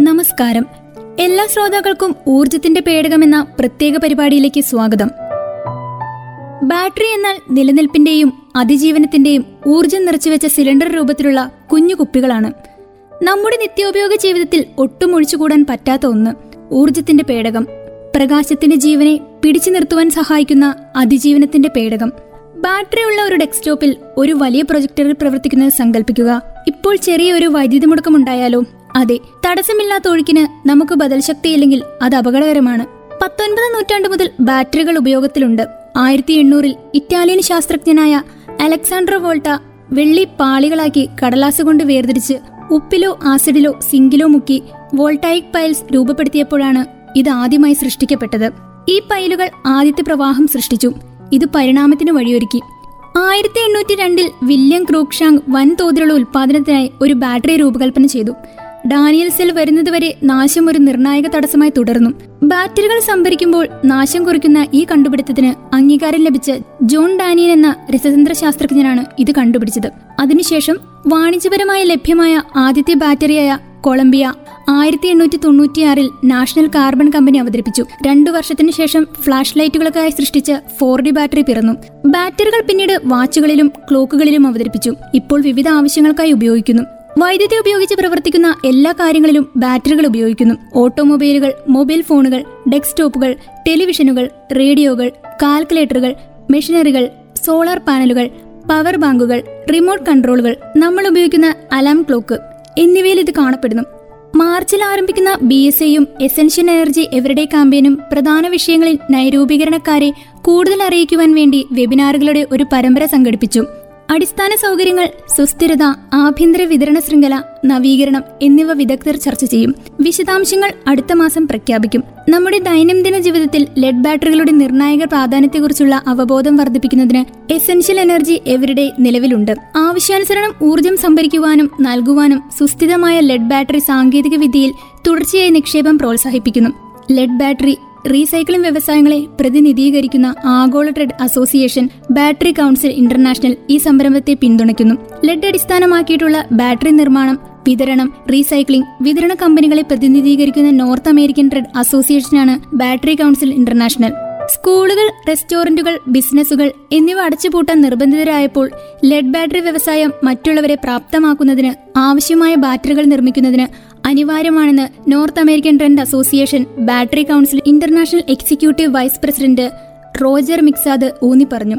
നമസ്കാരം. എല്ലാ ശ്രോതാക്കൾക്കും ഊർജത്തിന്റെ പേടകം എന്ന പ്രത്യേക പരിപാടിയിലേക്ക് സ്വാഗതം. ബാറ്ററി എന്നാൽ നിലനിൽപ്പിന്റെയും അതിജീവനത്തിന്റെയും ഊർജം നിറച്ചുവെച്ച സിലിണ്ടർ രൂപത്തിലുള്ള കുഞ്ഞു കുപ്പികളാണ്. നമ്മുടെ നിത്യോപയോഗ ജീവിതത്തിൽ ഒട്ടും ഒഴിച്ചുകൂടാൻ പറ്റാത്ത ഒന്ന് ഊർജത്തിന്റെ പേടകം. പ്രകാശത്തിന്റെ ജീവനെ പിടിച്ചു നിർത്തുവാൻ സഹായിക്കുന്ന അതിജീവനത്തിന്റെ പേടകം. ബാറ്ററി ഉള്ള ഒരു ഡെസ്ക്ടോപ്പിൽ ഒരു വലിയ പ്രൊജക്ടറിൽ പ്രവർത്തിക്കുന്നത് സങ്കല്പിക്കുക ഇപ്പോൾ ചെറിയൊരു വൈദ്യുതി മുടക്കമുണ്ടായാലോ അതെ തടസ്സമില്ലാത്ത ഒഴുക്കിന് നമുക്ക് ബദൽ ശക്തിയില്ലെങ്കിൽ അത് അപകടകരമാണ്. പത്തൊൻപതാം നൂറ്റാണ്ട് മുതൽ ബാറ്ററികൾ ഉപയോഗത്തിലുണ്ട്. ആയിരത്തി എണ്ണൂറിൽ ഇറ്റാലിയൻ ശാസ്ത്രജ്ഞനായ അലക്സാണ്ടർ വോൾട്ട വെള്ളി പാളികളാക്കി കടലാസ് കൊണ്ട് വേർതിരിച്ച് ഉപ്പിലോ ആസിഡിലോ സിങ്കിലോ മുക്കി വോൾട്ടായിക് പൈൽസ് രൂപപ്പെടുത്തിയപ്പോഴാണ് ഇത് ആദ്യമായി സൃഷ്ടിക്കപ്പെട്ടത്. ഈ പൈലുകൾ ആദ്യത്തെ പ്രവാഹം സൃഷ്ടിച്ചു. ഇത് പരിണാമത്തിന് വഴിയൊരുക്കി. ആയിരത്തി എണ്ണൂറ്റി രണ്ടിൽ വില്യം ക്രൂക്ഷാങ് വൻതോതിലുള്ള ഉൽപാദനത്തിനായി ഒരു ബാറ്ററി രൂപകൽപ്പന ചെയ്തു. ഡാനിയൽ സെൽ വരുന്നതുവരെ നാശം ഒരു നിർണായക തടസ്സമായി തുടർന്നു. ബാറ്ററികൾ സംഭരിക്കുമ്പോൾ നാശം കുറിക്കുന്ന ഈ കണ്ടുപിടുത്തത്തിന് അംഗീകാരം ലഭിച്ച ജോൺ ഡാനിയൽ എന്ന രസതന്ത്ര ശാസ്ത്രജ്ഞനാണ് ഇത് കണ്ടുപിടിച്ചത്. അതിനുശേഷം വാണിജ്യപരമായി ലഭ്യമായ ആദ്യത്തെ ബാറ്ററിയായ കൊളംബിയ ആയിരത്തി എണ്ണൂറ്റി തൊണ്ണൂറ്റിയാറിൽ നാഷണൽ കാർബൺ കമ്പനി അവതരിപ്പിച്ചു. രണ്ടു വർഷത്തിനു ശേഷം ഫ്ലാഷ് ലൈറ്റുകൾക്കായി സൃഷ്ടിച്ച ഫോർ ഡി ബാറ്ററി പിറന്നു. ബാറ്ററികൾ പിന്നീട് വാച്ചുകളിലും ക്ലോക്കുകളിലും അവതരിപ്പിച്ചു. ഇപ്പോൾ വിവിധ ആവശ്യങ്ങൾക്കായി ഉപയോഗിക്കുന്നു. വൈദ്യുതി ഉപയോഗിച്ച് പ്രവർത്തിക്കുന്ന എല്ലാ കാര്യങ്ങളിലും ബാറ്ററികൾ ഉപയോഗിക്കുന്നു. ഓട്ടോമൊബൈലുകൾ മൊബൈൽ ഫോണുകൾ ഡെസ്ക്ടോപ്പുകൾ ടെലിവിഷനുകൾ റേഡിയോകൾ കാൽക്കുലേറ്ററുകൾ മെഷീനറികൾ സോളാർ പാനലുകൾ പവർ ബാങ്കുകൾ റിമോട്ട് കൺട്രോളുകൾ നമ്മൾ ഉപയോഗിക്കുന്ന അലാം ക്ലോക്ക് എന്നിവയിൽ ഇത് കാണപ്പെടുന്നു. മാർച്ചിൽ ആരംഭിക്കുന്ന ബി എസ് എയും എസെൻഷ്യൽ എനർജി എവരുടെ ക്യാമ്പയിനും പ്രധാന വിഷയങ്ങളിൽ നൈരൂപീകരണക്കാരെ കൂടുതൽ അറിയിക്കുവാൻ വേണ്ടി വെബിനാറുകളുടെ ഒരു പരമ്പര സംഘടിപ്പിച്ചു. അടിസ്ഥാന സൗകര്യങ്ങൾ സുസ്ഥിരത ആഭ്യന്തര വിതരണ ശൃംഖല നവീകരണം എന്നിവ വിദഗ്ധർ ചർച്ച ചെയ്യും. വിശദാംശങ്ങൾ അടുത്ത മാസം പ്രഖ്യാപിക്കും. നമ്മുടെ ദൈനംദിന ജീവിതത്തിൽ ലെഡ് ബാറ്ററികളുടെ നിർണായക പ്രാധാന്യത്തെക്കുറിച്ചുള്ള അവബോധം വർദ്ധിപ്പിക്കുന്നതിന് എസെൻഷ്യൽ എനർജി എവരിഡേ നിലവിലുണ്ട്. ആവശ്യാനുസരണം ഊർജം സംഭരിക്കുവാനും നൽകുവാനും സുസ്ഥിരമായ ലെഡ് ബാറ്ററി സാങ്കേതിക വിദ്യയിൽ തുടർച്ചയായി നിക്ഷേപം പ്രോത്സാഹിപ്പിക്കുന്നു. ലെഡ് ബാറ്ററി റീസൈക്ലിംഗ് വ്യവസായങ്ങളെ പ്രതിനിധീകരിക്കുന്ന ആഗോള trade association battery council international ഈ സംരംഭത്തെ പിന്തുണയ്ക്കുന്നു. ലെഡ് അടിസ്ഥാനമാക്കിയിട്ടുള്ള ബാറ്ററി നിർമ്മാണം വിതരണം റീസൈക്ലിംഗ് വിതരണ കമ്പനികളെ പ്രതിനിധീകരിക്കുന്ന നോർത്ത് അമേരിക്കൻ ട്രേഡ് അസോസിയേഷനാണ് ബാറ്ററി കൗൺസിൽ ഇന്റർനാഷണൽ. സ്കൂളുകൾ റെസ്റ്റോറന്റുകൾ ബിസിനസ്സുകൾ എന്നിവ അടച്ചുപൂട്ടാൻ നിർബന്ധിതരായപ്പോൾ ലെഡ് ബാറ്ററി വ്യവസായം മറ്റുള്ളവരെ പ്രാപ്തമാക്കുന്നതിന് ആവശ്യമായ ബാറ്ററികൾ നിർമ്മിക്കുന്നതിന് അനിവാര്യമാണെന്ന് north American trend association battery council international executive vice president Roger Miksad ഊന്നി പറഞ്ഞു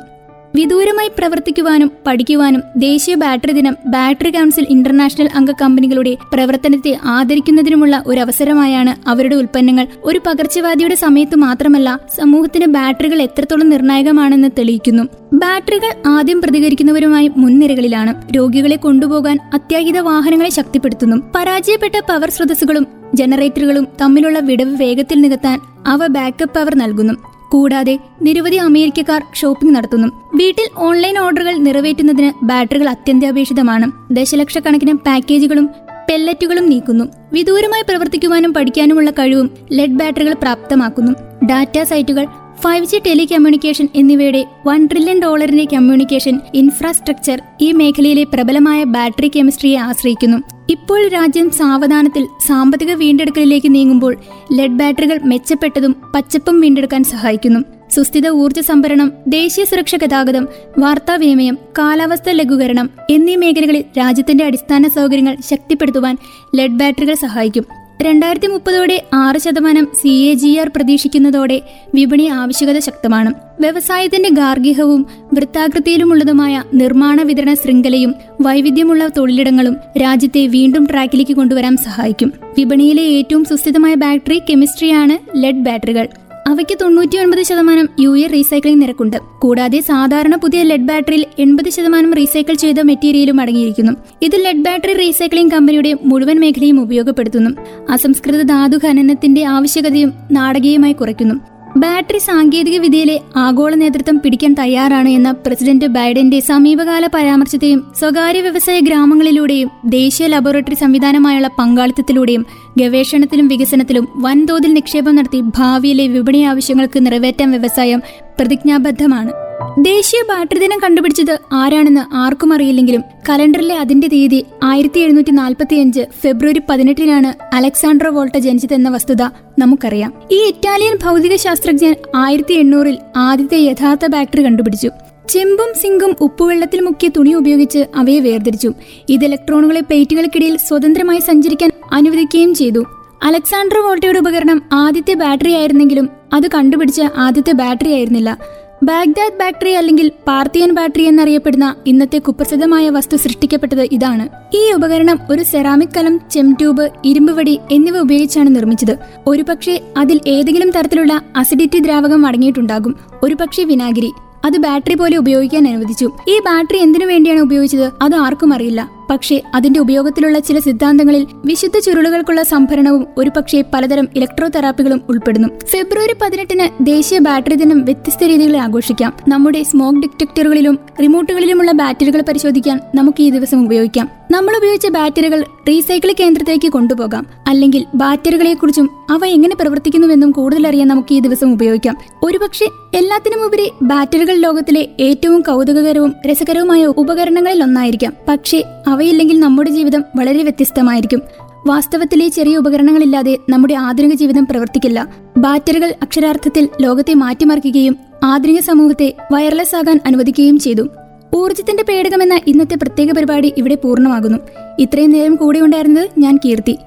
വിദൂരമായി പ്രവർത്തിക്കുവാനും പഠിക്കുവാനും ദേശീയ ബാറ്ററി ദിനം ബാറ്ററി കൗൺസിൽ ഇന്റർനാഷണൽ അംഗ കമ്പനികളുടെ പ്രവർത്തനത്തെ ആദരിക്കുന്നതിനുമുള്ള ഒരു അവസരമായാണ് അവരുടെ ഉൽപ്പന്നങ്ങൾ. ഒരു പകർച്ചവാദിയുടെ സമയത്ത് മാത്രമല്ല സമൂഹത്തിന് ബാറ്ററികൾ എത്രത്തോളം നിർണായകമാണെന്ന് തെളിയിക്കുന്നു. ബാറ്ററികൾ ആദ്യം പ്രതികരിക്കുന്നവരുമായി മുൻനിരകളിലാണ്. രോഗികളെ കൊണ്ടുപോകാൻ അത്യാഹിത വാഹനങ്ങളെ ശക്തിപ്പെടുത്തുന്നു. പരാജയപ്പെട്ട പവർ സ്രോതസ്സുകളും ജനറേറ്ററുകളും തമ്മിലുള്ള വിടവ് വേഗത്തിൽ നികത്താൻ അവ ബാക്കപ്പ് പവർ നൽകുന്നു. കൂടാതെ നിരവധി അമേരിക്കക്കാർ ഷോപ്പിംഗ് നടത്തുന്നു. വീട്ടിൽ ഓൺലൈൻ ഓർഡറുകൾ നിറവേറ്റുന്നതിന് ബാറ്ററികൾ അത്യന്താപേക്ഷിതമാണ്. ദശലക്ഷക്കണക്കിന് പാക്കേജുകളും പെല്ലറ്റുകളും നീക്കുന്നു. വിദൂരമായി പ്രവർത്തിക്കുവാനും പഠിക്കാനുമുള്ള കഴിവും ലെഡ് ബാറ്ററികൾ പ്രാപ്തമാക്കുന്നു. ഡാറ്റ സൈറ്റുകൾ ഫൈവ് ജി ടെലികമ്മ്യൂണിക്കേഷൻ എന്നിവയുടെ വൺ ട്രില്യൺ ഡോളറിന്റെ കമ്മ്യൂണിക്കേഷൻ ഇൻഫ്രാസ്ട്രക്ചർ ഈ മേഖലയിലെ പ്രബലമായ ബാറ്ററി കെമിസ്ട്രിയെ ആശ്രയിക്കുന്നു. ഇപ്പോൾ രാജ്യം സാവധാനത്തിൽ സാമ്പത്തിക വീണ്ടെടുക്കലിലേക്ക് നീങ്ങുമ്പോൾ ലെഡ് ബാറ്ററികൾ മെച്ചപ്പെട്ടതും പച്ചപ്പും വീണ്ടെടുക്കാൻ സഹായിക്കുന്നു. സുസ്ഥിത ഊർജ സംഭരണം ദേശീയ സുരക്ഷ ഗതാഗതം വാർത്താവിനിമയം കാലാവസ്ഥ ലഘൂകരണം എന്നീ മേഖലകളിൽ രാജ്യത്തിന്റെ അടിസ്ഥാന സൗകര്യങ്ങൾ ശക്തിപ്പെടുത്തുവാൻ ലെഡ് ബാറ്ററികൾ സഹായിക്കും. രണ്ടായിരത്തി മുപ്പതോടെ ആറ് ശതമാനം സി എ ജി ആർ പ്രതീക്ഷിക്കുന്നതോടെ വിപണി ആവശ്യകത ശക്തമാണ്. വ്യവസായത്തിന്റെ ഗാർഹികവും വൃത്താകൃതിയിലുമുള്ളതുമായ നിർമ്മാണ വിതരണ ശൃംഖലയും വൈവിധ്യമുള്ള തൊഴിലിടങ്ങളും രാജ്യത്തെ വീണ്ടും ട്രാക്കിലേക്ക് കൊണ്ടുവരാൻ സഹായിക്കും. വിപണിയിലെ ഏറ്റവും സുസ്ഥിതമായ ബാറ്ററി കെമിസ്ട്രിയാണ് ലെഡ് ബാറ്ററികൾ. അവയ്ക്ക് തൊണ്ണൂറ്റി ഒൻപത് ശതമാനം യു എ റീസൈക്ലിംഗ് നിരക്കുണ്ട്. കൂടാതെ സാധാരണ പുതിയ ലെഡ് ബാറ്ററിയിൽ എൺപത് ശതമാനം റീസൈക്കിൾ ചെയ്ത മെറ്റീരിയലും അടങ്ങിയിരിക്കുന്നു. ഇത് ലെഡ് ബാറ്ററി റീസൈക്ലിംഗ് കമ്പനിയുടെ മുഴുവൻ മേഖലയും ഉപയോഗപ്പെടുത്തുന്നു. അസംസ്കൃത ധാതു ഖനനത്തിന്റെ ആവശ്യകതയും നാടകീയമായി കുറയ്ക്കുന്നു. ബാറ്ററി സാങ്കേതിക വിദ്യയിലെ ആഗോള നേതൃത്വം പിടിക്കാൻ തയ്യാറാണ് എന്ന പ്രസിഡന്റ് ബൈഡന്റെ സമീപകാല പരാമർശത്തെയും സ്വകാര്യ വ്യവസായ ഗ്രാമങ്ങളിലൂടെയും ദേശീയ ലബോറട്ടറി സംവിധാനമായുള്ള പങ്കാളിത്തത്തിലൂടെയും ഗവേഷണത്തിലും വികസനത്തിലും വൻതോതിൽ നിക്ഷേപം നടത്തി ഭാവിയിലെ വിപണി ആവശ്യങ്ങൾക്ക് നിറവേറ്റാൻ വ്യവസായം പ്രതിജ്ഞാബദ്ധമാണ്. ദേശീയ ബാറ്ററി ദിനം കണ്ടുപിടിച്ചത് ആരാണെന്ന് ആർക്കും അറിയില്ലെങ്കിലും കലണ്ടറിലെ അതിന്റെ തീയതി ആയിരത്തി എഴുന്നൂറ്റി നാൽപ്പത്തിയഞ്ച് ഫെബ്രുവരി പതിനെട്ടിനാണ് അലക്സാണ്ട്രോ വോൾട്ട ജനിച്ചതെന്ന വസ്തുത നമുക്കറിയാം. ഈ ഇറ്റാലിയൻ ഭൗതിക ശാസ്ത്രജ്ഞൻ ആയിരത്തി എണ്ണൂറിൽ ആദ്യത്തെ യഥാർത്ഥ ബാറ്ററി കണ്ടുപിടിച്ചു. ചെമ്പും സിങ്കും ഉപ്പുവെള്ളത്തിൽ മുക്കിയ തുണി ഉപയോഗിച്ച് അവയെ വേർതിരിച്ചു. ഇത് ഇലക്ട്രോണുകളെ പ്ലേറ്റുകൾക്കിടയിൽ സ്വതന്ത്രമായി സഞ്ചരിക്കാൻ അനുവദിക്കുകയും ചെയ്തു. അലക്സാണ്ടർ വോൾട്ടയുടെ ഉപകരണം ആദ്യത്തെ ബാറ്ററി ആയിരുന്നെങ്കിലും അത് കണ്ടുപിടിച്ച ആദ്യത്തെ ബാറ്ററി ആയിരുന്നില്ല. ബാഗ്ദാദ് ബാറ്ററി അല്ലെങ്കിൽ പാർത്തിയൻ ബാറ്ററി എന്നറിയപ്പെടുന്ന ഇന്നത്തെ കുപ്രസിദ്ധമായ വസ്തു സൃഷ്ടിക്കപ്പെട്ടത് ഇതാണ്. ഈ ഉപകരണം ഒരു സെറാമിക് കലം ചെംട്യൂബ് ഇരുമ്പ് വടി എന്നിവ ഉപയോഗിച്ചാണ് നിർമ്മിച്ചത്. ഒരുപക്ഷെ അതിൽ ഏതെങ്കിലും തരത്തിലുള്ള അസിഡിറ്റി ദ്രാവകം അടങ്ങിയിട്ടുണ്ടാകും. ഒരുപക്ഷെ വിനാഗിരി. അത് ബാറ്ററി പോലെ ഉപയോഗിക്കാൻ അനുവദിച്ചു. ഈ ബാറ്ററി എന്തിനു വേണ്ടിയാണ് ഉപയോഗിച്ചത്? അത് ആർക്കും അറിയില്ല. പക്ഷേ അതിന്റെ ഉപയോഗത്തിലുള്ള ചില സിദ്ധാന്തങ്ങളിൽ വിശുദ്ധ ചുരുളുകൾക്കുള്ള സംഭരണവും ഒരുപക്ഷെ പലതരം ഇലക്ട്രോ തെറാപ്പികളും ഉൾപ്പെടുന്നു. ഫെബ്രുവരി പതിനെട്ടിന് ദേശീയ ബാറ്ററി ദിനം വ്യത്യസ്ത രീതികളിൽ ആഘോഷിക്കാം. നമ്മുടെ സ്മോക്ക് ഡിറ്റക്ടറുകളിലും റിമോട്ടുകളിലുമുള്ള ബാറ്ററികൾ പരിശോധിക്കാൻ നമുക്ക് ഈ ദിവസം ഉപയോഗിക്കാം. നമ്മൾ ഉപയോഗിച്ച ബാറ്ററികൾ റീസൈക്കിൾ കേന്ദ്രത്തിലേക്ക് കൊണ്ടുപോകാം. അല്ലെങ്കിൽ ബാറ്ററികളെക്കുറിച്ചും അവ എങ്ങനെ പ്രവർത്തിക്കുന്നുവെന്നും കൂടുതൽ അറിയാൻ നമുക്ക് ഈ ദിവസം ഉപയോഗിക്കാം. ഒരുപക്ഷെ എല്ലാത്തിനുമുപരി ബാറ്ററികൾ ലോകത്തിലെ ഏറ്റവും കൗതുകകരവും രസകരവുമായ ഉപകരണങ്ങളിൽ ഒന്നായിരിക്കാം. പക്ഷേ അവയില്ലെങ്കിൽ നമ്മുടെ ജീവിതം വളരെ വ്യത്യസ്തമായിരിക്കും. വാസ്തവത്തിലെ ചെറിയ ഉപകരണങ്ങളില്ലാതെ നമ്മുടെ ആധുനിക ജീവിതം പ്രവർത്തിക്കില്ല. ബാറ്ററികൾ അക്ഷരാർത്ഥത്തിൽ ലോകത്തെ മാറ്റിമറിക്കുകയും ആധുനിക സമൂഹത്തെ വയർലെസ് ആകാൻ അനുവദിക്കുകയും ചെയ്തു. ഊർജത്തിന്റെ പേടകമെന്ന ഇന്നത്തെ പ്രത്യേക പരിപാടി ഇവിടെ പൂർണമാകുന്നു. ഇത്രയും നേരം കൂടെ ഉണ്ടായിരുന്നത് ഞാൻ കീർത്തി.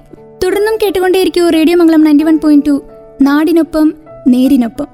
തുടർന്നും കേട്ടുകൊണ്ടേയിരിക്കൂ radio Mangalam ninety one point two നാടിനൊപ്പം നേരിനൊപ്പം.